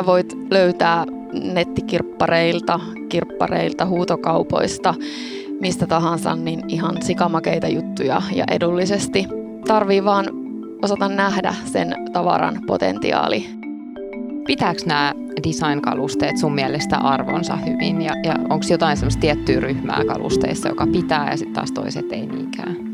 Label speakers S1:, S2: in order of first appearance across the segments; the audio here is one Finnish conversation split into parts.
S1: sä voit löytää nettikirppareilta, kirppareilta, huutokaupoista, mistä tahansa, niin ihan sikamakeita juttuja ja edullisesti. Tarvii vaan osata nähdä sen tavaran potentiaali.
S2: Pitääkö nämä design-kalusteet sun mielestä arvonsa hyvin ja, ja onko jotain semmoista tiettyä ryhmää kalusteissa, joka pitää ja sitten taas toiset ei niinkään?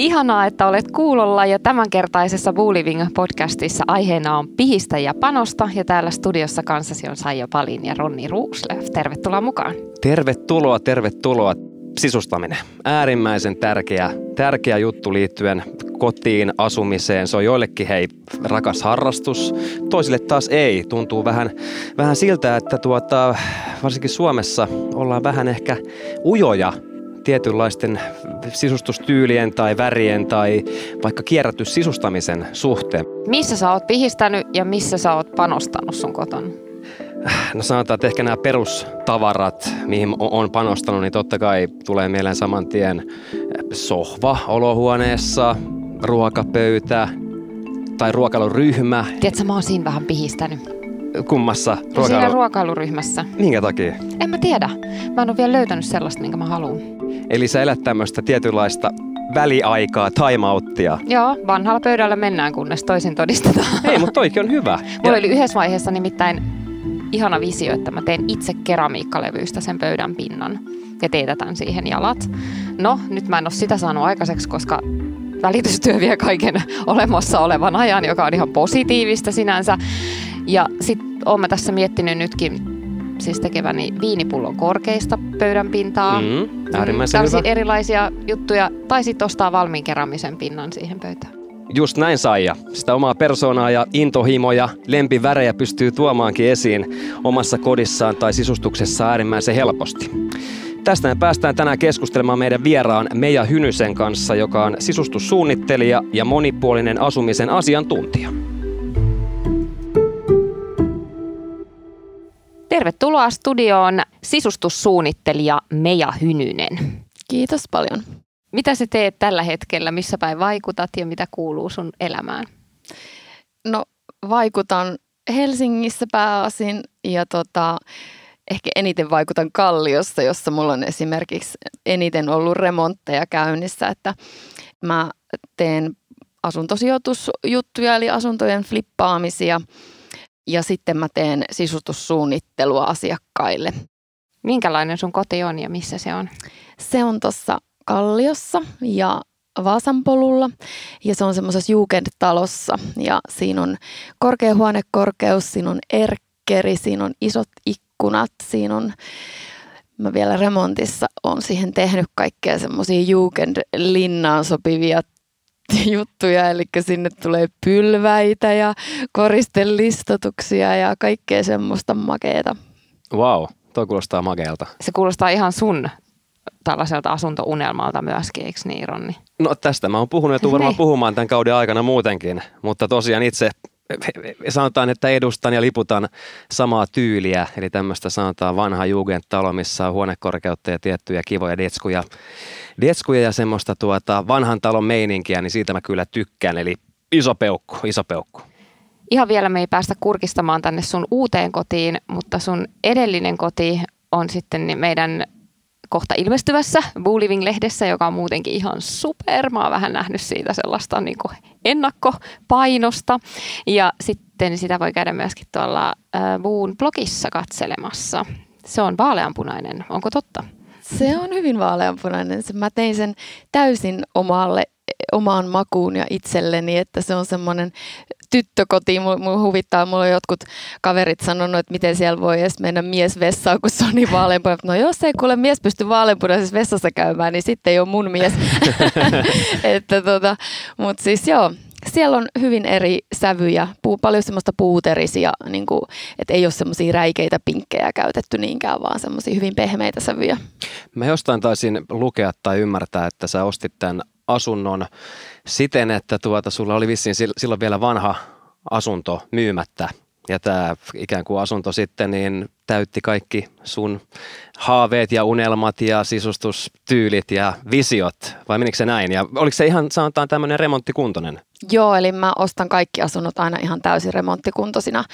S2: Ihanaa, että olet kuulolla ja tämänkertaisessa Wooliving podcastissa aiheena on pihistä ja panosta ja täällä studiossa kanssasi on Saija Palin ja Ronni Ruuslöf. Tervetuloa mukaan.
S3: Tervetuloa, tervetuloa. Sisustaminen. Äärimmäisen tärkeä, tärkeä juttu liittyen kotiin, asumiseen. Se on joillekin hei rakas harrastus, toisille taas ei. Tuntuu vähän, vähän siltä, että tuota, varsinkin Suomessa ollaan vähän ehkä ujoja tietynlaisten sisustustyylien tai värien tai vaikka kierrätyssisustamisen suhteen.
S2: Missä sä oot pihistänyt ja missä sä oot panostanut sun kotona?
S3: No sanotaan, että ehkä nämä perustavarat, mihin on panostanut, niin totta kai tulee mieleen saman tien sohva olohuoneessa, ruokapöytä tai ruokailuryhmä.
S2: Tiedätkö, mä oon siinä vähän pihistänyt.
S3: Kummassa?
S2: Ruokailu... Siinä ruokailuryhmässä.
S3: Minkä takia?
S2: En mä tiedä. Mä en ole vielä löytänyt sellaista, minkä mä haluan.
S3: Eli sä elät tämmöistä tietynlaista väliaikaa, timeouttia.
S2: Joo, vanhalla pöydällä mennään, kunnes toisin todistetaan.
S3: Ei, mutta toikin on hyvä.
S2: Mulla ja... oli yhdessä vaiheessa nimittäin ihana visio, että mä teen itse keramiikkalevyistä sen pöydän pinnan ja teetätän siihen jalat. No, nyt mä en ole sitä saanut aikaiseksi, koska välitystyö vie kaiken olemassa olevan ajan, joka on ihan positiivista sinänsä. Ja sitten olen tässä miettinyt nytkin siis tekeväni viinipullon korkeista pöydän pintaa.
S3: Mm, äärimmäisen hyvä.
S2: erilaisia juttuja. Tai sitten ostaa valmiin keramisen pinnan siihen pöytään.
S3: Just näin Saija. Sitä omaa persoonaa ja intohimoja, lempivärejä pystyy tuomaankin esiin omassa kodissaan tai sisustuksessa äärimmäisen helposti. Tästä me päästään tänään keskustelemaan meidän vieraan Meija Hynysen kanssa, joka on sisustussuunnittelija ja monipuolinen asumisen asiantuntija.
S2: Tervetuloa studioon sisustussuunnittelija Meija Hynynen.
S1: Kiitos paljon.
S2: Mitä sä teet tällä hetkellä, missä päin vaikutat ja mitä kuuluu sun elämään?
S1: No vaikutan Helsingissä pääasin ja tota, ehkä eniten vaikutan Kalliossa, jossa mulla on esimerkiksi eniten ollut remontteja käynnissä, että mä teen asuntosijoitusjuttuja eli asuntojen flippaamisia ja sitten mä teen sisustussuunnittelua asiakkaille.
S2: Minkälainen sun koti on ja missä se on?
S1: Se on tuossa Kalliossa ja Vaasanpolulla ja se on semmoisessa Jugend-talossa ja siinä on korkea huonekorkeus, siinä on erkkeri, siinä on isot ikkunat, siinä on mä vielä remontissa on siihen tehnyt kaikkea semmoisia Jugend-linnaan sopivia juttuja, eli sinne tulee pylväitä ja koristelistotuksia ja kaikkea semmoista makeeta.
S3: Wow, toi kuulostaa makeelta.
S2: Se kuulostaa ihan sun tällaiselta asuntounelmalta myöskin, eikö niin Ronni?
S3: No tästä mä oon puhunut ja tuun varmaan niin. puhumaan tämän kauden aikana muutenkin, mutta tosiaan itse sanotaan, että edustan ja liputan samaa tyyliä, eli tämmöistä sanotaan vanha Jugend-talo, missä on huonekorkeutta ja tiettyjä kivoja detskuja, detskuja ja semmoista tuota vanhan talon meininkiä, niin siitä mä kyllä tykkään, eli iso peukku, iso peukku.
S2: Ihan vielä me ei päästä kurkistamaan tänne sun uuteen kotiin, mutta sun edellinen koti on sitten meidän kohta ilmestyvässä Boo Living-lehdessä, joka on muutenkin ihan super. Mä oon vähän nähnyt siitä sellaista niin kuin ennakkopainosta. Ja sitten sitä voi käydä myöskin tuolla Boon blogissa katselemassa. Se on vaaleanpunainen, onko totta?
S1: Se on hyvin vaaleanpunainen. Mä tein sen täysin omalle, omaan makuun ja itselleni, että se on semmoinen tyttökotiin. Mulla huvittaa, mulla on jotkut kaverit sanonut, että miten siellä voi edes mennä mies vessaan, kun se on niin vaaleanpunainen. No jos ei kuule mies pysty vaaleanpunaisessa vessassa käymään, niin sitten ei ole mun mies. että tota, Mutta siis joo, siellä on hyvin eri sävyjä, puu, paljon semmoista puuterisia, niin kuin, että ei ole semmoisia räikeitä pinkkejä käytetty niinkään, vaan semmoisia hyvin pehmeitä sävyjä.
S3: Mä jostain taisin lukea tai ymmärtää, että sä ostit tämän asunnon siten, että tuota, sulla oli vissiin silloin vielä vanha asunto myymättä ja tämä ikään kuin asunto sitten niin täytti kaikki sun haaveet ja unelmat ja sisustustyylit ja visiot, vai menikö se näin? Ja oliko se ihan sanotaan tämmöinen remonttikuntoinen?
S1: Joo, eli mä ostan kaikki asunnot aina ihan täysin remonttikuntoisina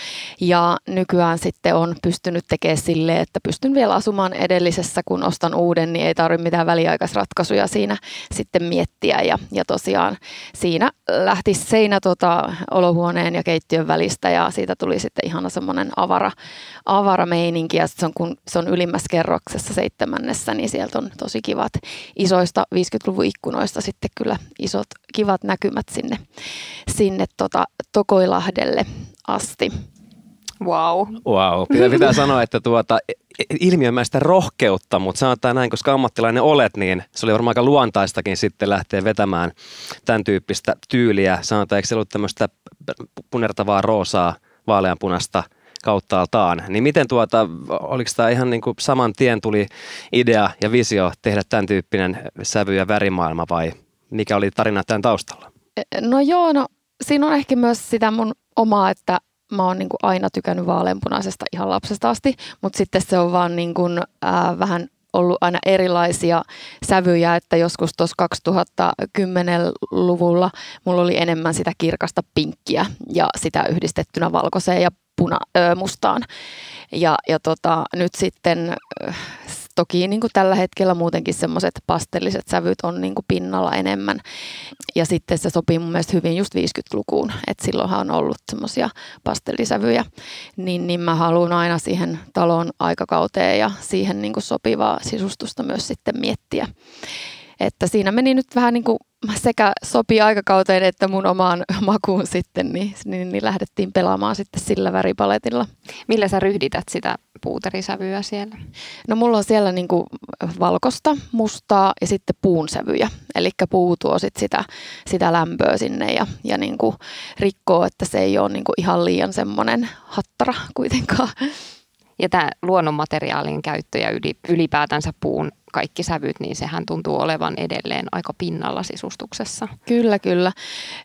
S1: ja nykyään sitten on pystynyt tekemään silleen, että pystyn vielä asumaan edellisessä, kun ostan uuden, niin ei tarvitse mitään väliaikaisratkaisuja siinä sitten miettiä ja, ja tosiaan siinä lähti seinä tota, olohuoneen ja keittiön välistä ja siitä tuli sitten ihana semmoinen avara, avara meininki ja se on, kun se on ylimmässä kerroksessa seitsemännessä, niin sieltä on tosi kivat isoista 50-luvun ikkunoista sitten kyllä isot kivat näkymät sinne sinne tota Tokoilahdelle asti.
S2: Wow.
S3: Wow. Pitää, pitää sanoa, että tuota, ilmiömäistä rohkeutta, mutta sanotaan näin, koska ammattilainen olet, niin se oli varmaan aika luontaistakin sitten lähteä vetämään tämän tyyppistä tyyliä. Sanotaan, eikö se ollut tämmöistä punertavaa roosaa, vaaleanpunasta kauttaaltaan. Niin miten tuota, oliko tämä ihan niin kuin saman tien tuli idea ja visio tehdä tämän tyyppinen sävy- ja värimaailma vai mikä oli tarina tämän taustalla?
S1: No joo, no siinä on ehkä myös sitä mun omaa, että mä oon niin kuin aina tykännyt vaaleanpunaisesta ihan lapsesta asti, mutta sitten se on vaan niin kuin, ää, vähän ollut aina erilaisia sävyjä, että joskus tuossa 2010-luvulla mulla oli enemmän sitä kirkasta pinkkiä ja sitä yhdistettynä valkoiseen ja puna, ö, mustaan. Ja, ja tota, nyt sitten toki niin kuin tällä hetkellä muutenkin semmoiset pastelliset sävyt on niin kuin pinnalla enemmän. Ja sitten se sopii mun mielestä hyvin just 50-lukuun, että silloinhan on ollut semmoisia pastellisävyjä. Niin, niin mä haluan aina siihen talon aikakauteen ja siihen niin kuin sopivaa sisustusta myös sitten miettiä. Että siinä meni nyt vähän niin kuin sekä sopii aikakauteen että mun omaan makuun sitten, niin, niin, niin lähdettiin pelaamaan sitten sillä väripaletilla.
S2: Millä sä ryhdität sitä puuterisävyä siellä?
S1: No mulla on siellä niin kuin valkosta, mustaa ja sitten puunsävyjä. Eli puu tuo sit sitä, sitä lämpöä sinne ja, ja niin kuin rikkoo, että se ei ole niin kuin ihan liian semmoinen hattara kuitenkaan.
S2: Ja tämä luonnonmateriaalin käyttö ja ylipäätänsä puun kaikki sävyt, niin sehän tuntuu olevan edelleen aika pinnalla sisustuksessa.
S1: Kyllä, kyllä.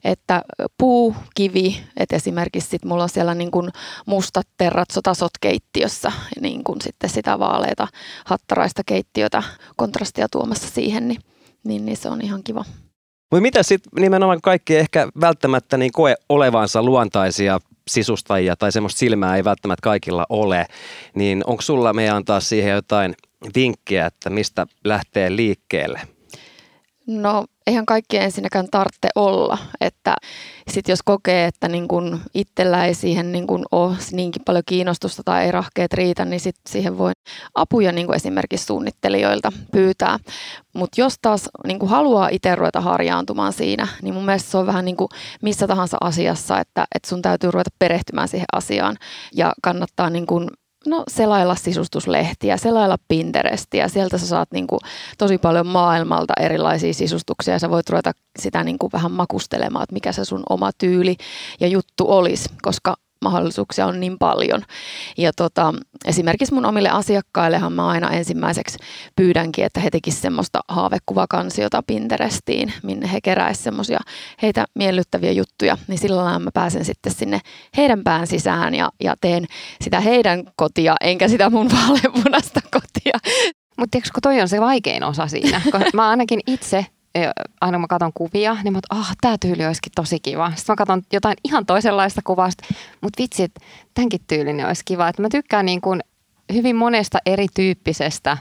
S1: Että puu, kivi, että esimerkiksi sit mulla on siellä niin kuin mustat terratsotasot keittiössä, niin kuin sitten sitä vaaleita hattaraista keittiötä kontrastia tuomassa siihen, niin, niin, niin se on ihan kiva.
S3: Mutta mitä sitten nimenomaan kaikki ehkä välttämättä niin koe olevansa luontaisia sisustajia tai semmoista silmää ei välttämättä kaikilla ole, niin onko sulla meidän antaa siihen jotain vinkkiä, että mistä lähtee liikkeelle?
S1: No eihän kaikki ensinnäkään tarvitse olla, että sit jos kokee, että niin kun itsellä ei siihen niin kun ole niinkin paljon kiinnostusta tai ei rahkeet riitä, niin sit siihen voi apuja niin esimerkiksi suunnittelijoilta pyytää. Mutta jos taas niin haluaa itse ruveta harjaantumaan siinä, niin mun mielestä se on vähän niin kuin missä tahansa asiassa, että, että sun täytyy ruveta perehtymään siihen asiaan ja kannattaa niin kun no selailla sisustuslehtiä, selailla Pinterestiä. Sieltä sä saat niin kuin tosi paljon maailmalta erilaisia sisustuksia ja sä voit ruveta sitä niin kuin vähän makustelemaan, että mikä se sun oma tyyli ja juttu olisi, koska mahdollisuuksia on niin paljon. Ja tota, esimerkiksi mun omille asiakkaillehan mä aina ensimmäiseksi pyydänkin, että he tekisivät semmoista haavekuvakansiota Pinterestiin, minne he keräisivät semmoisia heitä miellyttäviä juttuja, niin sillä lailla mä pääsen sitten sinne heidän pään sisään ja, ja teen sitä heidän kotia, enkä sitä mun vaaleanpunasta kotia.
S2: Mutta tiedätkö, kun toi on se vaikein osa siinä, kun mä ainakin itse aina kun mä katson kuvia, niin mä oon, ah, tää tyyli olisikin tosi kiva. Sitten mä katson jotain ihan toisenlaista kuvasta, mutta vitsi, että tämänkin tyylinen olisi kiva. Että mä tykkään niin kuin hyvin monesta erityyppisestä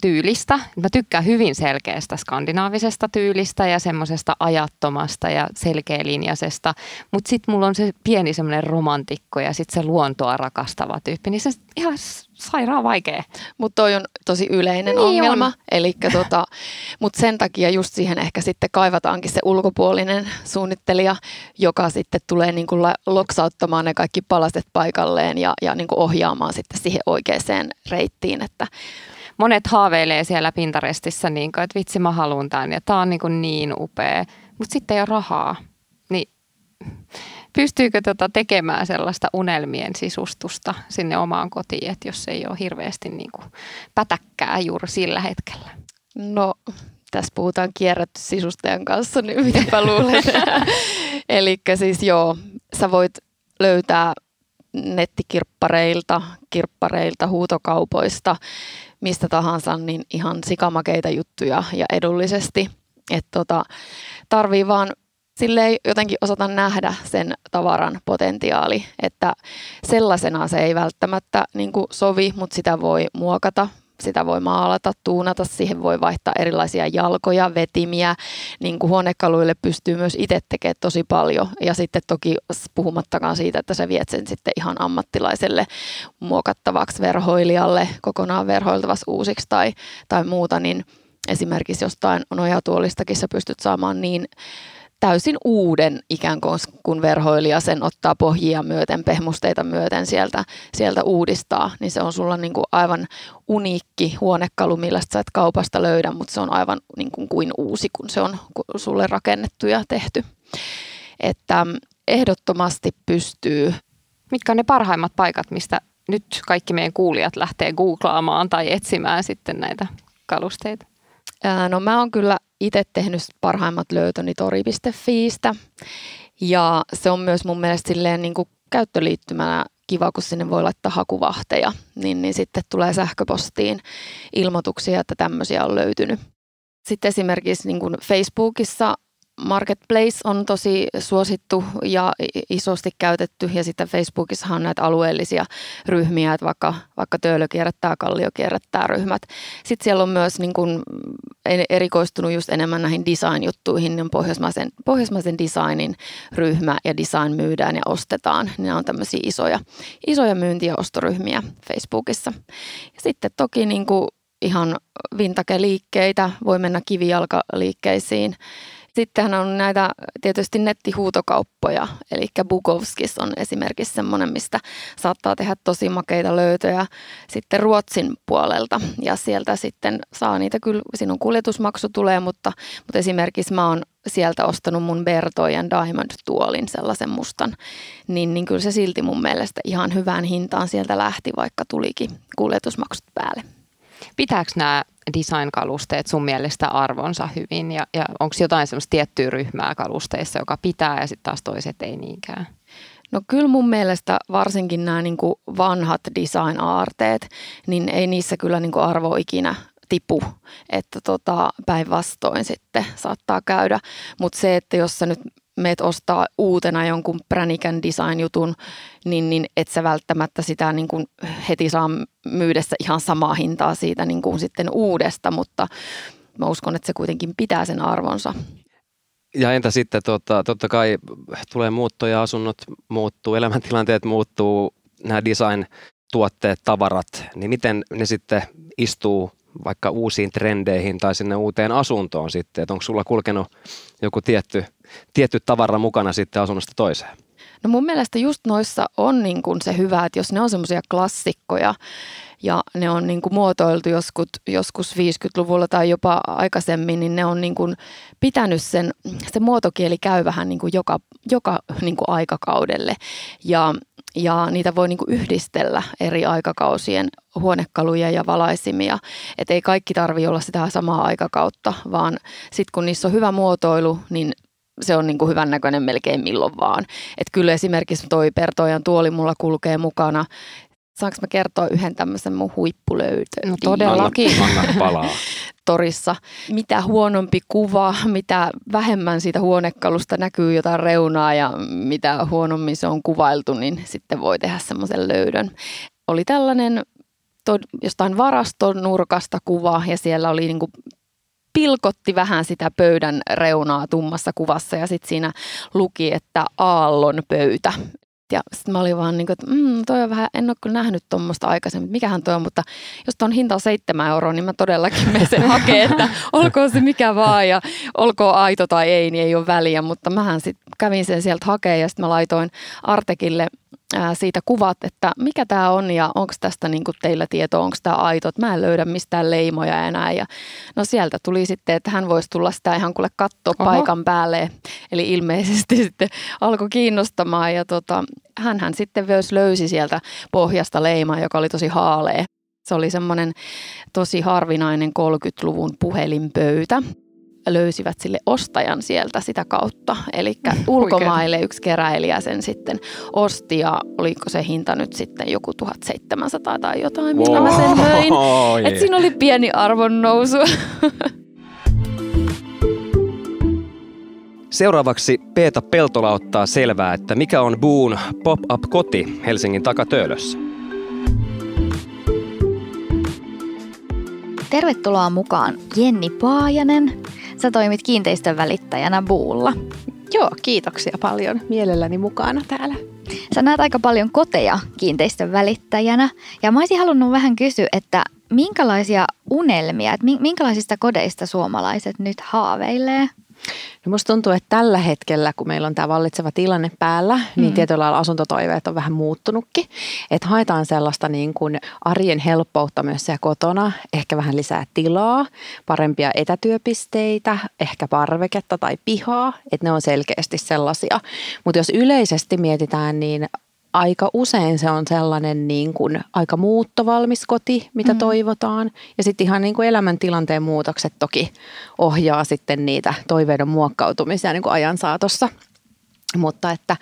S2: tyylistä. Mä tykkään hyvin selkeästä skandinaavisesta tyylistä ja semmoisesta ajattomasta ja selkeälinjaisesta. Mutta sitten mulla on se pieni semmoinen romantikko ja sitten se luontoa rakastava tyyppi. Niin se ihan sairaan vaikea.
S1: Mutta toi on tosi yleinen niin ongelma. On. Elikkä tota, Mutta sen takia just siihen ehkä sitten kaivataankin se ulkopuolinen suunnittelija, joka sitten tulee niinku loksauttamaan ne kaikki palaset paikalleen ja, ja niinku ohjaamaan sitten siihen oikeaan reittiin. Että
S2: monet haaveilee siellä Pinterestissä, niin kuin, että vitsi mä haluan tämän ja tämä on niin, kuin niin upea, mutta sitten ei ole rahaa. Niin pystyykö tota tekemään sellaista unelmien sisustusta sinne omaan kotiin, että jos ei ole hirveästi niin kuin pätäkkää juuri sillä hetkellä?
S1: No tässä puhutaan kierrätty sisustajan kanssa, niin mitäpä luulet. Eli siis joo, sä voit löytää nettikirppareilta, kirppareilta, huutokaupoista, mistä tahansa, niin ihan sikamakeita juttuja ja edullisesti. Että tota, tarvii vaan silleen jotenkin osata nähdä sen tavaran potentiaali, että sellaisena se ei välttämättä niin sovi, mutta sitä voi muokata, sitä voi maalata, tuunata, siihen voi vaihtaa erilaisia jalkoja, vetimiä, niin kuin huonekaluille pystyy myös itse tekemään tosi paljon. Ja sitten toki puhumattakaan siitä, että sä viet sen sitten ihan ammattilaiselle muokattavaksi verhoilijalle, kokonaan verhoiltavaksi uusiksi tai, tai muuta, niin esimerkiksi jostain nojatuolistakin sä pystyt saamaan niin täysin uuden ikään kuin kun verhoilija sen ottaa pohjia myöten, pehmusteita myöten sieltä, sieltä uudistaa, niin se on sulla niin kuin aivan uniikki huonekalu, millä sä et kaupasta löydä, mutta se on aivan niin kuin, kuin uusi, kun se on sulle rakennettu ja tehty. Että ehdottomasti pystyy.
S2: Mitkä on ne parhaimmat paikat, mistä nyt kaikki meidän kuulijat lähtee googlaamaan tai etsimään sitten näitä kalusteita?
S1: No mä oon kyllä itse tehnyt parhaimmat löytöni tori.fiistä ja se on myös mun mielestä silleen niin kuin käyttöliittymänä kiva, kun sinne voi laittaa hakuvahteja, niin, niin sitten tulee sähköpostiin ilmoituksia, että tämmöisiä on löytynyt. Sitten esimerkiksi niin kuin Facebookissa Marketplace on tosi suosittu ja isosti käytetty ja sitten Facebookissa on näitä alueellisia ryhmiä, että vaikka, vaikka Töölö kierrättää, Kallio kierrättää ryhmät. Sitten siellä on myös niin kuin erikoistunut just enemmän näihin design-juttuihin, niin pohjoismaisen, pohjoismaisen designin ryhmä ja design myydään ja ostetaan. Ne on tämmöisiä isoja, isoja myynti- ja ostoryhmiä Facebookissa. Ja sitten toki niin kuin ihan vintage-liikkeitä, voi mennä kivijalkaliikkeisiin Sittenhän on näitä tietysti nettihuutokauppoja, eli Bukowskis on esimerkiksi semmoinen, mistä saattaa tehdä tosi makeita löytöjä sitten Ruotsin puolelta. Ja sieltä sitten saa niitä kyllä, sinun kuljetusmaksu tulee, mutta, mutta esimerkiksi mä oon sieltä ostanut mun Bertojen Diamond-tuolin, sellaisen mustan, niin, niin kyllä se silti mun mielestä ihan hyvään hintaan sieltä lähti, vaikka tulikin kuljetusmaksut päälle.
S2: Pitääkö nämä design-kalusteet sun mielestä arvonsa hyvin ja, ja onko jotain semmoista tiettyä ryhmää kalusteissa, joka pitää ja sitten taas toiset ei niinkään?
S1: No kyllä mun mielestä varsinkin nämä niin vanhat design-aarteet, niin ei niissä kyllä niin kuin arvo ikinä tipu, että tota, päinvastoin sitten saattaa käydä. Mutta se, että jos sä nyt meet ostaa uutena jonkun pränikän design-jutun, niin, niin et sä välttämättä sitä niin kuin heti saa myydessä ihan samaa hintaa siitä niin kuin sitten uudesta, mutta mä uskon, että se kuitenkin pitää sen arvonsa.
S3: Ja entä sitten, tota, totta kai tulee muuttoja, asunnot muuttuu, elämäntilanteet muuttuu, nämä design-tuotteet, tavarat, niin miten ne sitten istuu vaikka uusiin trendeihin tai sinne uuteen asuntoon sitten, että onko sulla kulkenut joku tietty, tietty tavara mukana sitten asunnosta toiseen?
S1: No mun mielestä just noissa on niin kuin se hyvä, että jos ne on semmoisia klassikkoja ja ne on niin kuin muotoiltu joskus, joskus 50-luvulla tai jopa aikaisemmin, niin ne on niin kuin pitänyt sen, se muotokieli käy vähän niin kuin joka, joka niin kuin aikakaudelle. Ja ja niitä voi niinku yhdistellä eri aikakausien huonekaluja ja valaisimia. Et ei kaikki tarvi olla sitä samaa aikakautta, vaan sitten kun niissä on hyvä muotoilu, niin se on niinku hyvän näköinen melkein milloin vaan. Et kyllä esimerkiksi toi Pertojan tuoli mulla kulkee mukana. Saanko mä kertoa yhden tämmöisen mun huippulöytön?
S2: No todellakin.
S3: Anna, anna palaa.
S1: torissa. Mitä huonompi kuva, mitä vähemmän siitä huonekalusta näkyy jotain reunaa ja mitä huonommin se on kuvailtu, niin sitten voi tehdä semmoisen löydön. Oli tällainen to, jostain varaston nurkasta kuva ja siellä oli niin kuin pilkotti vähän sitä pöydän reunaa tummassa kuvassa ja sitten siinä luki, että aallon pöytä. Ja sitten mä olin vaan niin kuin, että mm, toi on vähän, en ole kyllä nähnyt tuommoista aikaisemmin, mikähän toi on, mutta jos tuon hinta on seitsemän euroa, niin mä todellakin menen sen hakeen, että olkoon se mikä vaan ja olkoon aito tai ei, niin ei ole väliä, mutta mähän sitten kävin sen sieltä hakeen ja sitten mä laitoin Artekille siitä kuvat, että mikä tämä on ja onko tästä niin teillä tietoa, onko tämä aito, että mä en löydä mistään leimoja enää. Ja no sieltä tuli sitten, että hän voisi tulla sitä ihan kuule katsoa Oho. paikan päälle. Eli ilmeisesti sitten alkoi kiinnostamaan ja tota, hän sitten myös löysi sieltä pohjasta leimaa, joka oli tosi haalea. Se oli semmoinen tosi harvinainen 30-luvun puhelinpöytä löysivät sille ostajan sieltä sitä kautta. Eli ulkomaille yksi keräilijä sen sitten osti ja oliko se hinta nyt sitten joku 1700 tai jotain, millä wow. mä sen möin. Et siinä oli pieni arvon nousu.
S3: Seuraavaksi Peeta Peltola ottaa selvää, että mikä on Buun pop-up-koti Helsingin takatöölössä.
S4: Tervetuloa mukaan Jenni Paajanen. Sä toimit kiinteistön välittäjänä Buulla.
S5: Joo, kiitoksia paljon. Mielelläni mukana täällä.
S4: Sä näet aika paljon koteja kiinteistön välittäjänä. Ja mä olisin halunnut vähän kysyä, että minkälaisia unelmia, että minkälaisista kodeista suomalaiset nyt haaveilee?
S5: No musta tuntuu, että tällä hetkellä, kun meillä on tämä vallitseva tilanne päällä, niin mm. niin tietyllä lailla asuntotoiveet on vähän muuttunutkin. Että haetaan sellaista niin kuin arjen helppoutta myös siellä kotona, ehkä vähän lisää tilaa, parempia etätyöpisteitä, ehkä parveketta tai pihaa, että ne on selkeästi sellaisia. Mutta jos yleisesti mietitään, niin aika usein se on sellainen niin kuin aika muuttovalmis koti, mitä mm. toivotaan. Ja sitten ihan niin kuin elämäntilanteen muutokset toki ohjaa sitten niitä toiveiden muokkautumisia niin kuin ajan saatossa. Mutta että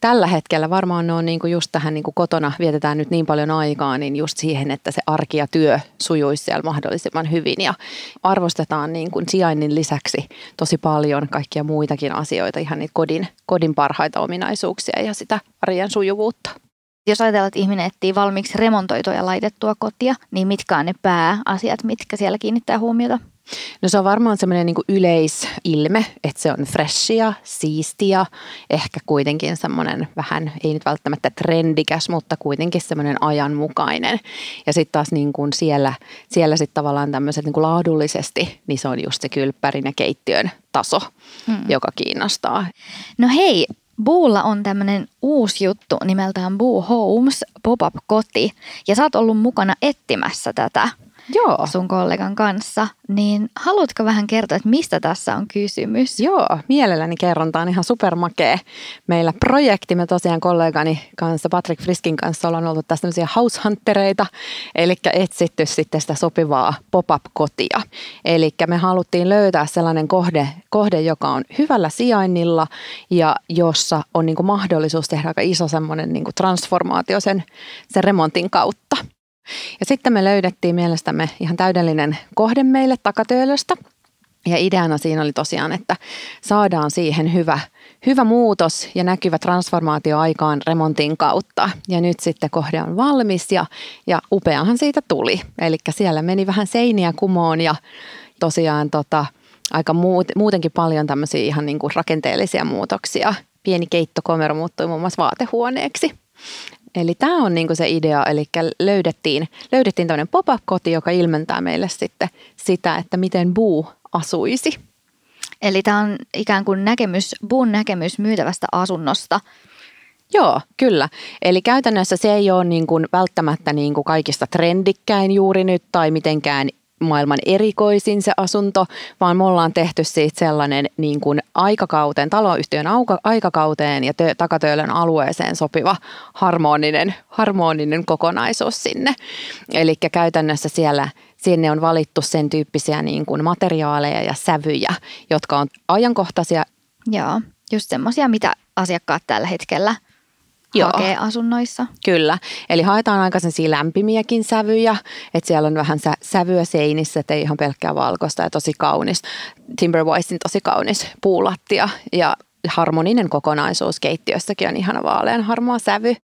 S5: tällä hetkellä varmaan ne on niin kuin just tähän niin kuin kotona vietetään nyt niin paljon aikaa, niin just siihen, että se arki ja työ sujuisi siellä mahdollisimman hyvin. Ja arvostetaan niin kuin sijainnin lisäksi tosi paljon kaikkia muitakin asioita, ihan niitä kodin, kodin parhaita ominaisuuksia ja sitä arjen sujuvuutta.
S4: Jos ajatellaan, että ihminen etsii valmiiksi remontoitua ja laitettua kotia, niin mitkä on ne pääasiat, mitkä siellä kiinnittää huomiota?
S5: No se on varmaan semmoinen niin yleisilme, että se on freshia, siistiä, ehkä kuitenkin semmoinen vähän, ei nyt välttämättä trendikäs, mutta kuitenkin semmoinen ajanmukainen. Ja sitten taas niin kuin siellä, siellä sitten tavallaan tämmöiset niin kuin laadullisesti, niin se on just se kylppärin ja keittiön taso, hmm. joka kiinnostaa.
S4: No hei, Buulla on tämmöinen uusi juttu nimeltään Boo Homes pop-up-koti. Ja sä oot ollut mukana etsimässä tätä. Joo. sun kollegan kanssa, niin haluatko vähän kertoa, että mistä tässä on kysymys?
S5: Joo, mielelläni kerron. Tämä on ihan supermakee. Meillä projekti, me tosiaan kollegani kanssa, Patrick Friskin kanssa ollaan ollut tässä tämmöisiä house huntereita, eli etsitty sitten sitä sopivaa pop-up-kotia. Eli me haluttiin löytää sellainen kohde, kohde, joka on hyvällä sijainnilla ja jossa on niin kuin mahdollisuus tehdä aika iso semmoinen niin kuin transformaatio sen, sen remontin kautta. Ja sitten me löydettiin mielestämme ihan täydellinen kohde meille takatöölöstä. Ja ideana siinä oli tosiaan, että saadaan siihen hyvä, hyvä muutos ja näkyvä transformaatio aikaan remontin kautta. Ja nyt sitten kohde on valmis ja, ja upeahan siitä tuli. Eli siellä meni vähän seiniä kumoon ja tosiaan tota, aika muut, muutenkin paljon tämmöisiä ihan niin kuin rakenteellisia muutoksia. Pieni keittokomero muuttui muun muassa vaatehuoneeksi. Eli tämä on niinku se idea, eli löydettiin, löydettiin tämmöinen pop-up-koti, joka ilmentää meille sitten sitä, että miten Buu asuisi.
S4: Eli tämä on ikään kuin näkemys, Buun näkemys myytävästä asunnosta.
S5: Joo, kyllä. Eli käytännössä se ei ole niin kuin välttämättä niin kuin kaikista trendikkäin juuri nyt tai mitenkään maailman erikoisin se asunto, vaan me ollaan tehty siitä sellainen niin kuin aikakauteen, taloyhtiön aikakauteen ja tö, takatöölön alueeseen sopiva harmoninen, harmoninen kokonaisuus sinne. Eli käytännössä siellä sinne on valittu sen tyyppisiä niin kuin materiaaleja ja sävyjä, jotka on ajankohtaisia.
S4: Joo, just semmoisia, mitä asiakkaat tällä hetkellä Joo. hakee asunnoissa.
S5: Kyllä, eli haetaan aika lämpimiäkin sävyjä, että siellä on vähän sä, sävyä seinissä, että ei ihan pelkkää valkoista ja tosi kaunis. Timberwisein tosi kaunis puulattia ja harmoninen kokonaisuus keittiössäkin on ihana vaalean harmaa sävy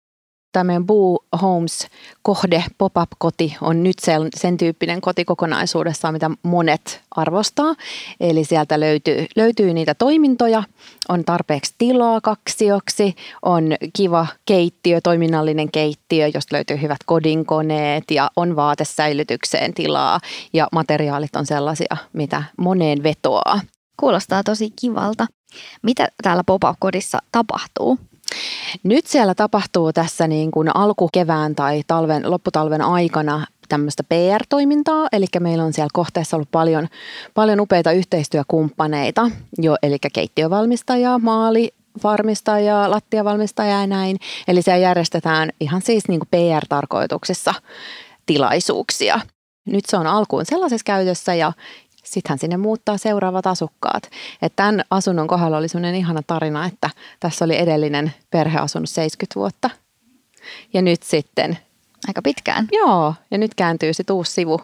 S5: tämä meidän Boo Homes-kohde, pop-up-koti on nyt sen, tyyppinen kotikokonaisuudessaan, mitä monet arvostaa. Eli sieltä löytyy, löytyy niitä toimintoja, on tarpeeksi tilaa kaksioksi, on kiva keittiö, toiminnallinen keittiö, josta löytyy hyvät kodinkoneet ja on vaatesäilytykseen tilaa ja materiaalit on sellaisia, mitä moneen vetoaa.
S4: Kuulostaa tosi kivalta. Mitä täällä pop-up-kodissa tapahtuu?
S5: Nyt siellä tapahtuu tässä niin kuin alkukevään tai talven, lopputalven aikana tämmöistä PR-toimintaa, eli meillä on siellä kohteessa ollut paljon, paljon upeita yhteistyökumppaneita, jo, eli keittiövalmistajaa, maali, varmistajaa, lattiavalmistajaa ja näin. Eli siellä järjestetään ihan siis niin kuin PR-tarkoituksessa tilaisuuksia. Nyt se on alkuun sellaisessa käytössä ja sittenhän sinne muuttaa seuraavat asukkaat. Et tämän asunnon kohdalla oli sellainen ihana tarina, että tässä oli edellinen perhe asunut 70 vuotta. Ja nyt sitten...
S4: Aika pitkään.
S5: Joo, ja nyt kääntyy sitten uusi sivu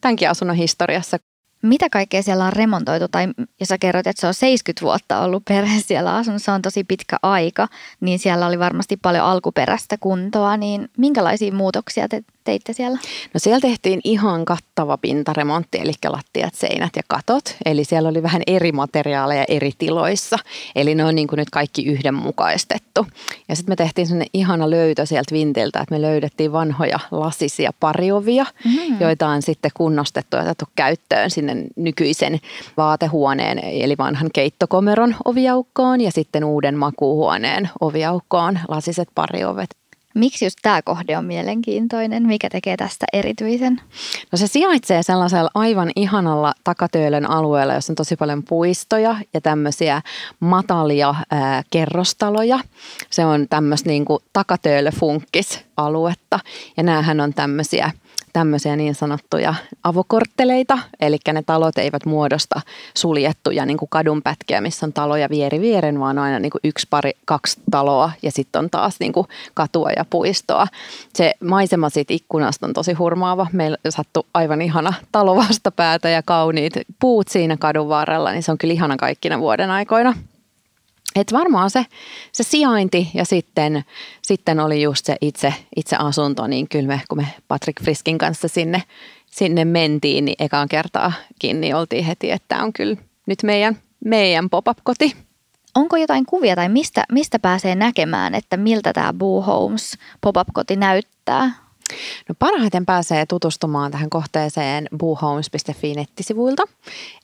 S5: tämänkin asunnon historiassa.
S4: Mitä kaikkea siellä on remontoitu, tai jos sä kerroit, että se on 70 vuotta ollut perhe siellä asunut, se on tosi pitkä aika, niin siellä oli varmasti paljon alkuperäistä kuntoa, niin minkälaisia muutoksia te teitte siellä?
S5: No siellä tehtiin ihan kattava pintaremontti, eli lattiat, seinät ja katot. Eli siellä oli vähän eri materiaaleja eri tiloissa. Eli ne on niin kuin nyt kaikki yhdenmukaistettu. Ja sitten me tehtiin sellainen ihana löytö sieltä vintiltä, että me löydettiin vanhoja lasisia pariovia, mm-hmm. joita on sitten kunnostettu ja otettu käyttöön sinne nykyisen vaatehuoneen, eli vanhan keittokomeron oviaukkoon ja sitten uuden makuuhuoneen oviaukkoon lasiset pariovet.
S4: Miksi just tämä kohde on mielenkiintoinen? Mikä tekee tästä erityisen?
S5: No se sijaitsee sellaisella aivan ihanalla takatöölön alueella, jossa on tosi paljon puistoja ja tämmöisiä matalia ää, kerrostaloja. Se on tämmöistä niin takatöölöfunkkis aluetta ja näähän on tämmöisiä tämmöisiä niin sanottuja avokortteleita, eli ne talot eivät muodosta suljettuja niin kuin kadunpätkiä, missä on taloja vieri vieren, vaan aina niin kuin yksi pari, kaksi taloa ja sitten on taas niin kuin katua ja puistoa. Se maisema siitä ikkunasta on tosi hurmaava. Meillä sattui aivan ihana talo vastapäätä ja kauniit puut siinä kadun varrella, niin se on kyllä ihana kaikkina vuoden aikoina. Et varmaan se, se sijainti ja sitten, sitten oli just se itse, itse asunto, niin kyllä me, kun me Patrick Friskin kanssa sinne, sinne mentiin, niin ekaan kertaakin niin oltiin heti, että tämä on kyllä nyt meidän, meidän pop-up-koti.
S4: Onko jotain kuvia tai mistä, mistä pääsee näkemään, että miltä tämä Boo Homes pop-up-koti näyttää?
S5: No parhaiten pääsee tutustumaan tähän kohteeseen boohomes.fi nettisivuilta.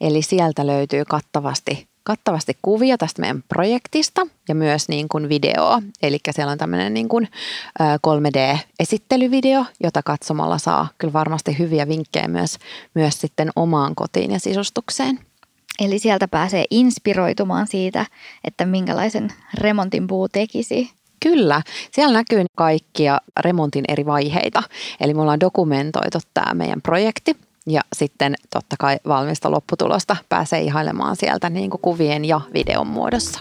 S5: Eli sieltä löytyy kattavasti kattavasti kuvia tästä meidän projektista ja myös niin kuin videoa. Eli siellä on tämmöinen niin kuin 3D-esittelyvideo, jota katsomalla saa kyllä varmasti hyviä vinkkejä myös, myös sitten omaan kotiin ja sisustukseen.
S4: Eli sieltä pääsee inspiroitumaan siitä, että minkälaisen remontin puu tekisi.
S5: Kyllä, siellä näkyy kaikkia remontin eri vaiheita. Eli me ollaan dokumentoitu tämä meidän projekti ja sitten totta kai valmista lopputulosta pääsee ihailemaan sieltä niin kuin kuvien ja videon muodossa.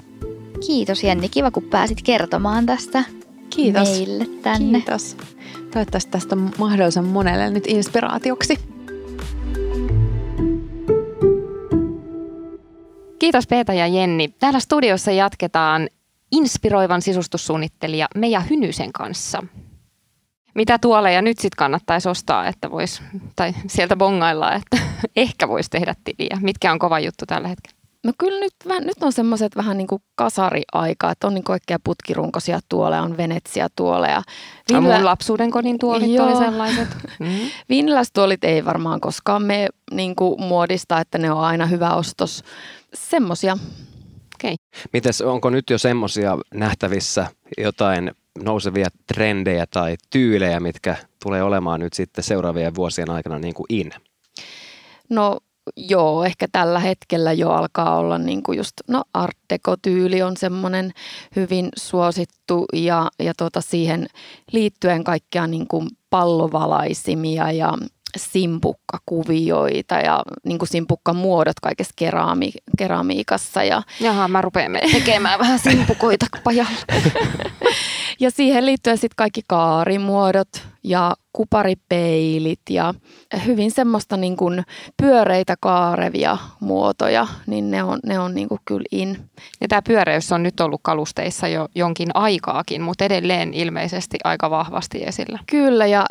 S4: Kiitos Jenni, kiva kun pääsit kertomaan tästä Kiitos. meille tänne.
S5: Kiitos. Toivottavasti tästä on mahdollisimman monelle nyt inspiraatioksi.
S2: Kiitos Peeta ja Jenni. Täällä studiossa jatketaan inspiroivan sisustussuunnittelija Meija Hynysen kanssa mitä tuoleja nyt sitten kannattaisi ostaa, että vois, tai sieltä bongailla, että ehkä voisi tehdä tiliä? Mitkä on kova juttu tällä hetkellä?
S1: No kyllä nyt, nyt on semmoiset vähän niin kuin kasariaika, että on niin oikein putkirunkoisia tuoleja, on venetsia tuoleja.
S2: Vinla... mun lapsuuden kodin tuolit Joo. oli sellaiset. Mm.
S1: Vinlästuolit ei varmaan koskaan me niin kuin muodista, että ne on aina hyvä ostos. Semmoisia.
S3: Okay. Mites, onko nyt jo semmoisia nähtävissä jotain nousevia trendejä tai tyylejä, mitkä tulee olemaan nyt sitten seuraavien vuosien aikana niin kuin in?
S1: No joo, ehkä tällä hetkellä jo alkaa olla niin kuin just, no art deco-tyyli on semmoinen hyvin suosittu ja, ja tota siihen liittyen kaikkia niin kuin pallovalaisimia ja simpukkakuvioita ja niin kuin simpukkamuodot kaikessa kerami, keramiikassa. Ja...
S2: Jaha, mä rupean tekemään vähän simpukoita pajalla.
S1: ja siihen liittyen sitten kaikki kaarimuodot ja kuparipeilit ja hyvin semmoista niin kuin pyöreitä kaarevia muotoja, niin ne on, ne on niin kuin kyllä in.
S2: Ja tämä pyöreys on nyt ollut kalusteissa jo jonkin aikaakin, mutta edelleen ilmeisesti aika vahvasti esillä.
S1: Kyllä ja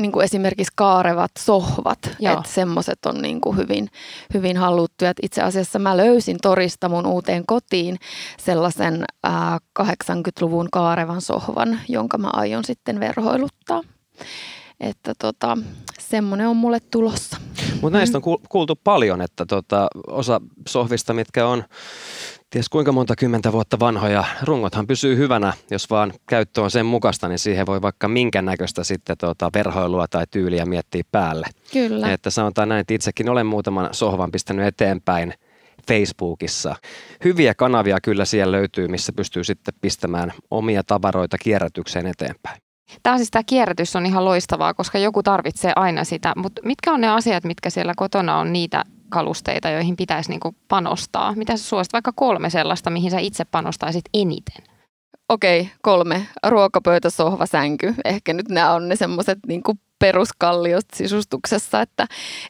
S1: niin kuin esimerkiksi kaarevat sohvat, että semmoiset on niin kuin hyvin, hyvin halluttuja. Itse asiassa mä löysin torista mun uuteen kotiin sellaisen ää, 80-luvun kaarevan sohvan, jonka mä aion sitten verhoiluttaa. Että tota, semmoinen on mulle tulossa.
S3: Mutta näistä on kuultu paljon, että tota, osa sohvista, mitkä on ties kuinka monta kymmentä vuotta vanhoja, rungothan pysyy hyvänä, jos vaan käyttö on sen mukaista, niin siihen voi vaikka minkä näköistä sitten tota verhoilua tai tyyliä miettiä päälle.
S1: Kyllä.
S3: Että sanotaan näin, että itsekin olen muutaman sohvan pistänyt eteenpäin Facebookissa. Hyviä kanavia kyllä siellä löytyy, missä pystyy sitten pistämään omia tavaroita kierrätykseen eteenpäin.
S2: Tämä siis tämä kierrätys on ihan loistavaa, koska joku tarvitsee aina sitä, mutta mitkä on ne asiat, mitkä siellä kotona on niitä, kalusteita, joihin pitäisi niin kuin panostaa? Mitä sä suosit vaikka kolme sellaista, mihin sä itse panostaisit eniten?
S1: Okei, kolme. Ruokapöytä, sohva, sänky. Ehkä nyt nämä on ne semmoiset niin peruskalliot sisustuksessa, että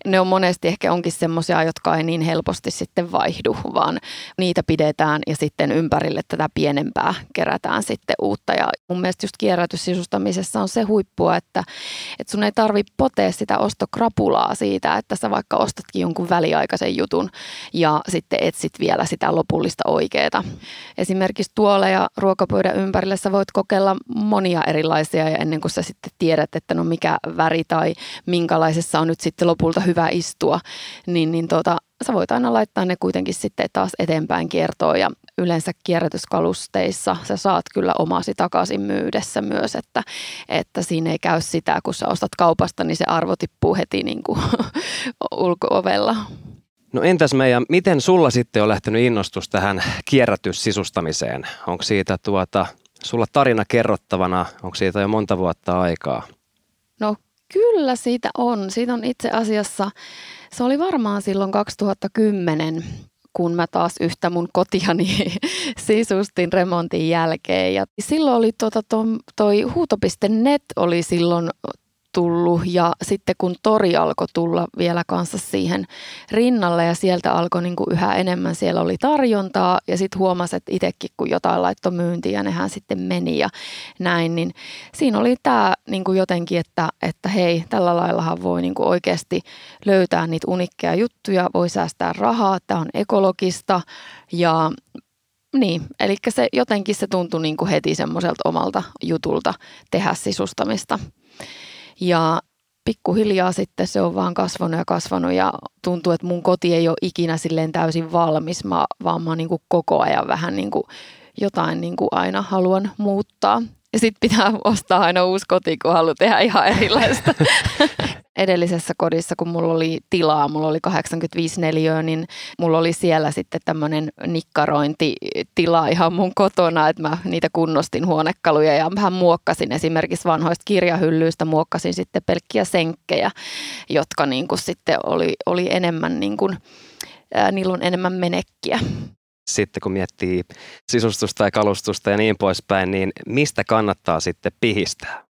S1: ne on monesti ehkä onkin semmoisia, jotka ei niin helposti sitten vaihdu, vaan niitä pidetään ja sitten ympärille tätä pienempää kerätään sitten uutta. Ja mun mielestä just kierrätyssisustamisessa on se huippua, että, että sun ei tarvi potea sitä ostokrapulaa siitä, että sä vaikka ostatkin jonkun väliaikaisen jutun ja sitten etsit vielä sitä lopullista oikeeta. Esimerkiksi tuoleja ruokapöydän ympärille sä voit kokeilla monia erilaisia ja ennen kuin sä sitten tiedät, että no mikä väri tai minkälaisessa on nyt sitten lopulta hyvä istua, niin, niin tuota, sä voit aina laittaa ne kuitenkin sitten taas eteenpäin kiertoon ja yleensä kierrätyskalusteissa sä saat kyllä omasi takaisin myydessä myös, että, että siinä ei käy sitä, kun sä ostat kaupasta, niin se arvo tippuu heti niin kuin ulko-ovella.
S3: No entäs meidän, miten sulla sitten on lähtenyt innostus tähän kierrätyssisustamiseen? Onko siitä tuota, sulla tarina kerrottavana, onko siitä jo monta vuotta aikaa?
S1: Kyllä siitä on. Siitä on itse asiassa, se oli varmaan silloin 2010, kun mä taas yhtä mun kotiani sisustin remontin jälkeen. Ja silloin oli tuota, toi huuto.net oli silloin tullut ja sitten kun tori alkoi tulla vielä kanssa siihen rinnalle ja sieltä alkoi niin kuin yhä enemmän, siellä oli tarjontaa ja sitten huomasi, että itsekin kun jotain laittoi myyntiin ja nehän sitten meni ja näin, niin siinä oli tämä niin kuin jotenkin, että, että hei, tällä laillahan voi niin kuin oikeasti löytää niitä unikkeja juttuja, voi säästää rahaa, tämä on ekologista ja niin, eli se jotenkin se tuntui niin kuin heti semmoiselta omalta jutulta tehdä sisustamista. Ja pikkuhiljaa sitten se on vaan kasvanut ja kasvanut ja tuntuu, että mun koti ei ole ikinä silleen täysin valmis, mä, vaan mä niin kuin koko ajan vähän niin kuin jotain niin kuin aina haluan muuttaa. Ja sitten pitää ostaa aina uusi koti, kun haluaa tehdä ihan erilaista. Edellisessä kodissa, kun mulla oli tilaa, mulla oli 85 neliöä, niin mulla oli siellä sitten tämmöinen nikkarointitila ihan mun kotona, että mä niitä kunnostin huonekaluja ja vähän muokkasin esimerkiksi vanhoista kirjahyllyistä, muokkasin sitten pelkkiä senkkejä, jotka niin kuin sitten oli, oli enemmän niin kuin, ää, niillä on enemmän menekkiä
S3: sitten kun miettii sisustusta ja kalustusta ja niin poispäin, niin mistä kannattaa sitten pihistää?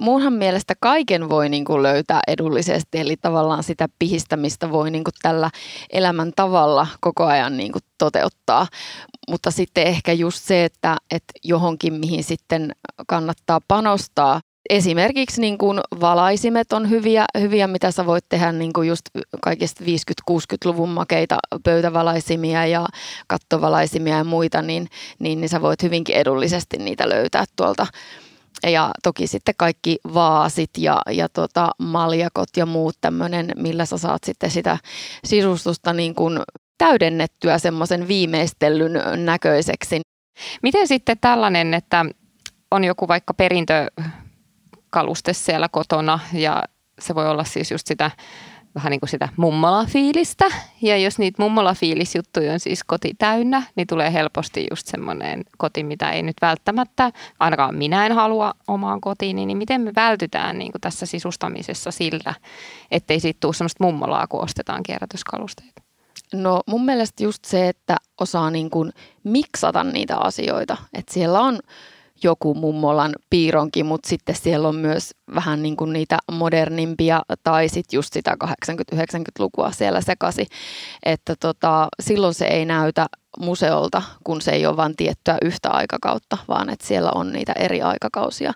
S1: Munhan mielestä kaiken voi niin kuin löytää edullisesti, eli tavallaan sitä pihistämistä voi niin kuin tällä elämän tavalla koko ajan niin kuin toteuttaa. Mutta sitten ehkä just se, että, että johonkin mihin sitten kannattaa panostaa, esimerkiksi niin kuin valaisimet on hyviä, hyviä, mitä sä voit tehdä niin kuin just kaikista 50-60-luvun makeita pöytävalaisimia ja kattovalaisimia ja muita, niin, niin, niin sä voit hyvinkin edullisesti niitä löytää tuolta. Ja toki sitten kaikki vaasit ja, ja tota maljakot ja muut tämmöinen, millä sä saat sitten sitä sisustusta niin kuin täydennettyä semmoisen viimeistellyn näköiseksi.
S2: Miten sitten tällainen, että on joku vaikka perintö kaluste siellä kotona ja se voi olla siis just sitä vähän niin kuin sitä mummola-fiilistä. Ja jos niitä mummola-fiilisjuttuja on siis koti täynnä, niin tulee helposti just semmoinen koti, mitä ei nyt välttämättä, ainakaan minä en halua omaan kotiin, niin miten me vältytään niin kuin tässä sisustamisessa sillä, ettei siitä tule semmoista mummolaa, kun ostetaan kierrätyskalusteita?
S1: No mun mielestä just se, että osaa niin kuin miksata niitä asioita. Että siellä on joku mummolan piironki, mutta sitten siellä on myös vähän niin kuin niitä modernimpia tai sitten just sitä 80-90-lukua siellä sekasi, että tota, silloin se ei näytä museolta, kun se ei ole vain tiettyä yhtä aikakautta, vaan että siellä on niitä eri aikakausia.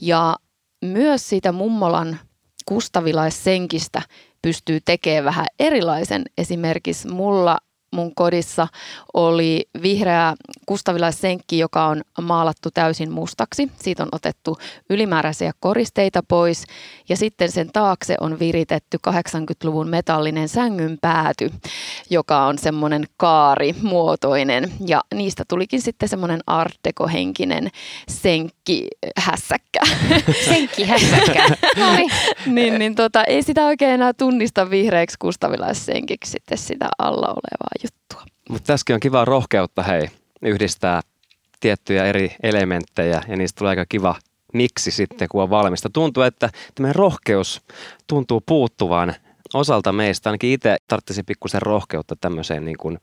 S1: Ja myös siitä mummolan kustavilaissenkistä pystyy tekemään vähän erilaisen. Esimerkiksi mulla mun kodissa oli vihreä kustavilaissenkki, joka on maalattu täysin mustaksi. Siitä on otettu ylimääräisiä koristeita pois ja sitten sen taakse on viritetty 80-luvun metallinen sängyn pääty, joka on semmoinen kaarimuotoinen ja niistä tulikin sitten semmoinen art henkinen senkki hässäkkä.
S2: Senkki hässäkkä.
S1: niin, niin tota, ei sitä oikein enää tunnista vihreäksi kustavilaissenkiksi sitten sitä alla olevaa juttua.
S3: Mutta tässäkin on kiva rohkeutta, hei, yhdistää tiettyjä eri elementtejä ja niistä tulee aika kiva miksi sitten, kun on valmista. Tuntuu, että tämä rohkeus tuntuu puuttuvan osalta meistä, ainakin itse tarvitsisi pikkusen rohkeutta tämmöiseen niin kuin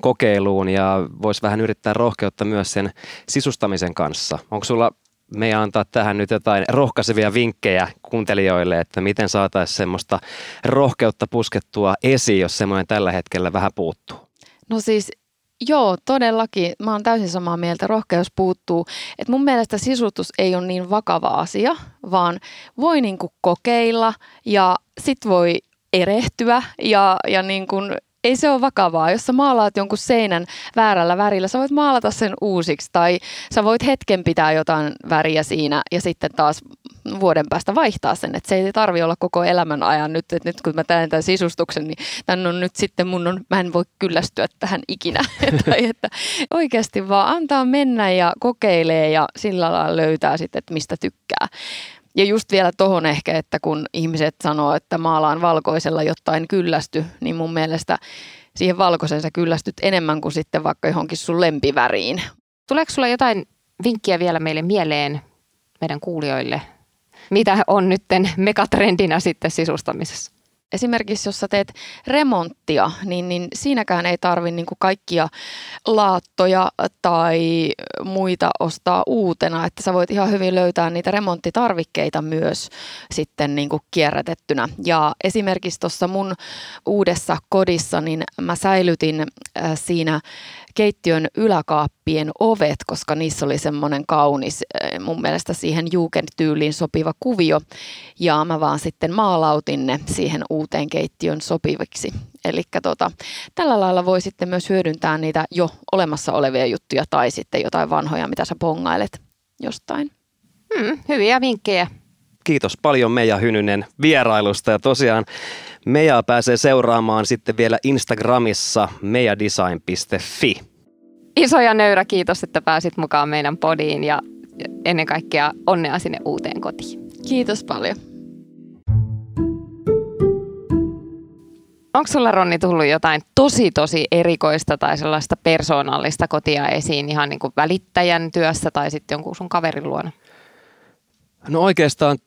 S3: kokeiluun ja voisi vähän yrittää rohkeutta myös sen sisustamisen kanssa. Onko sulla meidän antaa tähän nyt jotain rohkaisevia vinkkejä kuuntelijoille, että miten saataisiin semmoista rohkeutta puskettua esiin, jos semmoinen tällä hetkellä vähän puuttuu?
S1: No siis Joo, todellakin. Mä oon täysin samaa mieltä. Rohkeus puuttuu. Et mun mielestä sisustus ei ole niin vakava asia, vaan voi niinku kokeilla ja sit voi erehtyä ja, ja niin ei se ole vakavaa. Jos sä maalaat jonkun seinän väärällä värillä, sä voit maalata sen uusiksi tai sä voit hetken pitää jotain väriä siinä ja sitten taas vuoden päästä vaihtaa sen. Että se ei tarvi olla koko elämän ajan nyt, että nyt kun mä teen tämän sisustuksen, niin tämän on nyt sitten mun on, mä en voi kyllästyä tähän ikinä. tai että oikeasti vaan antaa mennä ja kokeilee ja sillä lailla löytää sitten, että mistä tykkää. Ja just vielä tohon ehkä, että kun ihmiset sanoo, että maalaan valkoisella jotain kyllästy, niin mun mielestä siihen valkoisen sä kyllästyt enemmän kuin sitten vaikka johonkin sun lempiväriin.
S2: Tuleeko sulla jotain vinkkiä vielä meille mieleen meidän kuulijoille? Mitä on nytten megatrendinä sitten sisustamisessa?
S1: Esimerkiksi jos sä teet remonttia, niin, niin siinäkään ei tarvi niin kaikkia laattoja tai muita ostaa uutena, että sä voit ihan hyvin löytää niitä remonttitarvikkeita myös sitten niin kuin kierrätettynä. Ja esimerkiksi tuossa mun uudessa kodissa, niin mä säilytin äh, siinä keittiön yläkaappien ovet, koska niissä oli semmoinen kaunis, eh, mun mielestä siihen juukentyyliin sopiva kuvio. Ja mä vaan sitten maalautin ne siihen uuteen keittiön sopiviksi. Eli tota, tällä lailla voi sitten myös hyödyntää niitä jo olemassa olevia juttuja tai sitten jotain vanhoja, mitä sä pongailet jostain.
S2: Hmm, hyviä vinkkejä.
S3: Kiitos paljon Meija Hynynen vierailusta ja tosiaan Meija pääsee seuraamaan sitten vielä Instagramissa meijadesign.fi.
S2: Iso ja nöyrä kiitos, että pääsit mukaan meidän podiin ja ennen kaikkea onnea sinne uuteen kotiin.
S1: Kiitos paljon.
S2: Onko sulla Ronni tullut jotain tosi tosi erikoista tai sellaista persoonallista kotia esiin ihan niin kuin välittäjän työssä tai sitten jonkun sun kaverin luona?
S3: No oikeastaan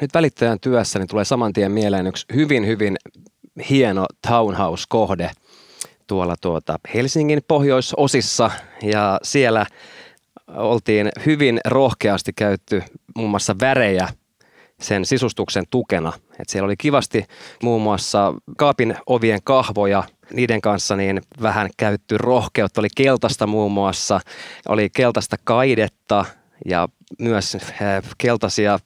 S3: nyt välittäjän työssä niin tulee saman tien mieleen yksi hyvin, hyvin hieno townhouse-kohde tuolla tuota Helsingin pohjoisosissa ja siellä oltiin hyvin rohkeasti käytty muun muassa värejä sen sisustuksen tukena. Et siellä oli kivasti muun muassa kaapin ovien kahvoja, niiden kanssa niin vähän käytty rohkeutta. Oli keltaista muun muassa, oli keltaista kaidetta ja myös eh, keltaisia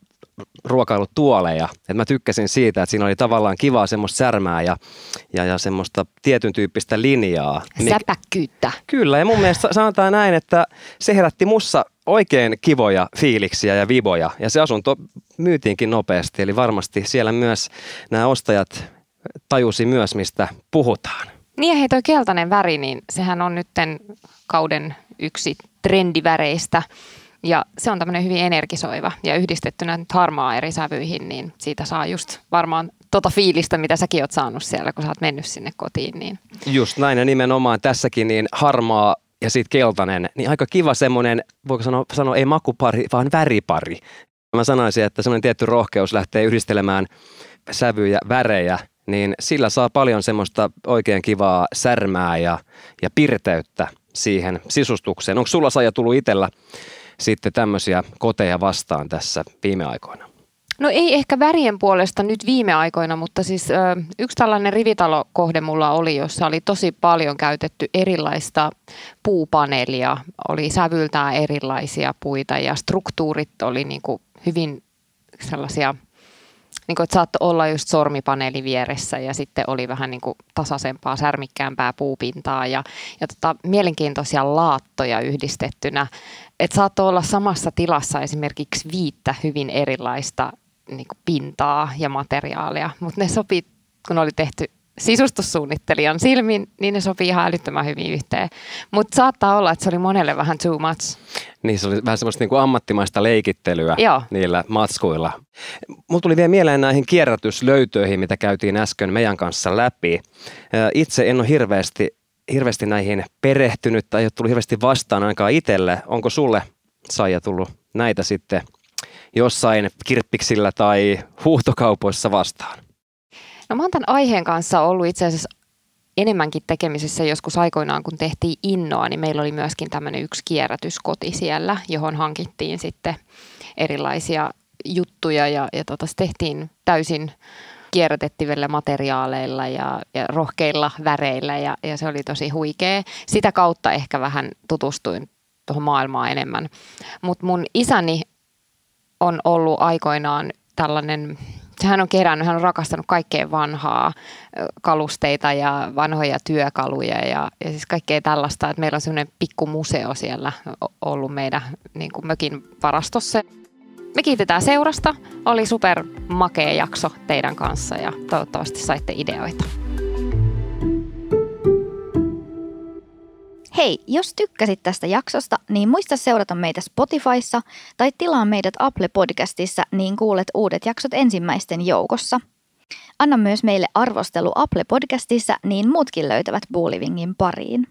S3: ruokailutuoleja. Et mä tykkäsin siitä, että siinä oli tavallaan kivaa semmoista särmää ja, ja, ja semmoista tietyn tyyppistä linjaa.
S2: Säpäkkyyttä.
S3: Kyllä, ja mun mielestä sanotaan näin, että se herätti mussa oikein kivoja fiiliksiä ja viboja. Ja se asunto myytiinkin nopeasti, eli varmasti siellä myös nämä ostajat tajusi myös, mistä puhutaan.
S2: Niin ja hei toi keltainen väri, niin sehän on nytten kauden yksi trendiväreistä. Ja se on tämmöinen hyvin energisoiva ja yhdistettynä nyt harmaa eri sävyihin, niin siitä saa just varmaan tota fiilistä, mitä säkin oot saanut siellä, kun sä oot mennyt sinne kotiin. Niin.
S3: Just näin ja nimenomaan tässäkin niin harmaa ja sitten keltainen, niin aika kiva semmoinen, voiko sanoa, sanoa ei makupari, vaan väripari. Mä sanoisin, että semmoinen tietty rohkeus lähtee yhdistelemään sävyjä, värejä, niin sillä saa paljon semmoista oikein kivaa särmää ja, ja pirteyttä siihen sisustukseen. Onko sulla Saija tullut itsellä sitten tämmöisiä koteja vastaan tässä viime aikoina?
S2: No ei ehkä värien puolesta nyt viime aikoina, mutta siis ö, yksi tällainen rivitalokohde mulla oli, jossa oli tosi paljon käytetty erilaista puupaneelia. Oli sävyltään erilaisia puita ja struktuurit oli niin kuin hyvin sellaisia – niin kuin, että saattoi olla just sormipaneeli vieressä ja sitten oli vähän niin kuin tasaisempaa, särmikkäämpää puupintaa ja, ja tota, mielenkiintoisia laattoja yhdistettynä. Että saattoi olla samassa tilassa esimerkiksi viittä hyvin erilaista niin kuin pintaa ja materiaalia, mutta ne sopii, kun oli tehty sisustussuunnittelijan silmin, niin ne sopii ihan älyttömän hyvin yhteen. Mutta saattaa olla, että se oli monelle vähän too much.
S3: Niin, se oli vähän semmoista niinku ammattimaista leikittelyä Joo. niillä matskuilla. Mulla tuli vielä mieleen näihin kierrätyslöytöihin, mitä käytiin äsken meidän kanssa läpi. Itse en ole hirveästi, hirveästi näihin perehtynyt tai ei ole tullut hirveästi vastaan ainakaan itselle. Onko sulle, Saija, tullut näitä sitten jossain kirppiksillä tai huuhtokaupoissa vastaan?
S2: No mä oon tämän aiheen kanssa ollut itse asiassa enemmänkin tekemisissä joskus aikoinaan, kun tehtiin innoa, niin meillä oli myöskin tämmöinen yksi kierrätyskoti siellä, johon hankittiin sitten erilaisia juttuja ja, ja tota, se tehtiin täysin kierrätettävillä materiaaleilla ja, ja rohkeilla väreillä ja, ja se oli tosi huikea. Sitä kautta ehkä vähän tutustuin tuohon maailmaan enemmän. Mutta mun isäni on ollut aikoinaan tällainen hän on kerännyt, hän on rakastanut kaikkea vanhaa kalusteita ja vanhoja työkaluja ja, ja siis kaikkea tällaista, että meillä on semmoinen pikku museo siellä ollut meidän niin kuin mökin varastossa. Me kiitetään seurasta. Oli super makea jakso teidän kanssa ja toivottavasti saitte ideoita.
S4: Hei, jos tykkäsit tästä jaksosta, niin muista seurata meitä Spotifyssa tai tilaa meidät Apple Podcastissa, niin kuulet uudet jaksot ensimmäisten joukossa. Anna myös meille arvostelu Apple Podcastissa, niin muutkin löytävät Buulivingin pariin.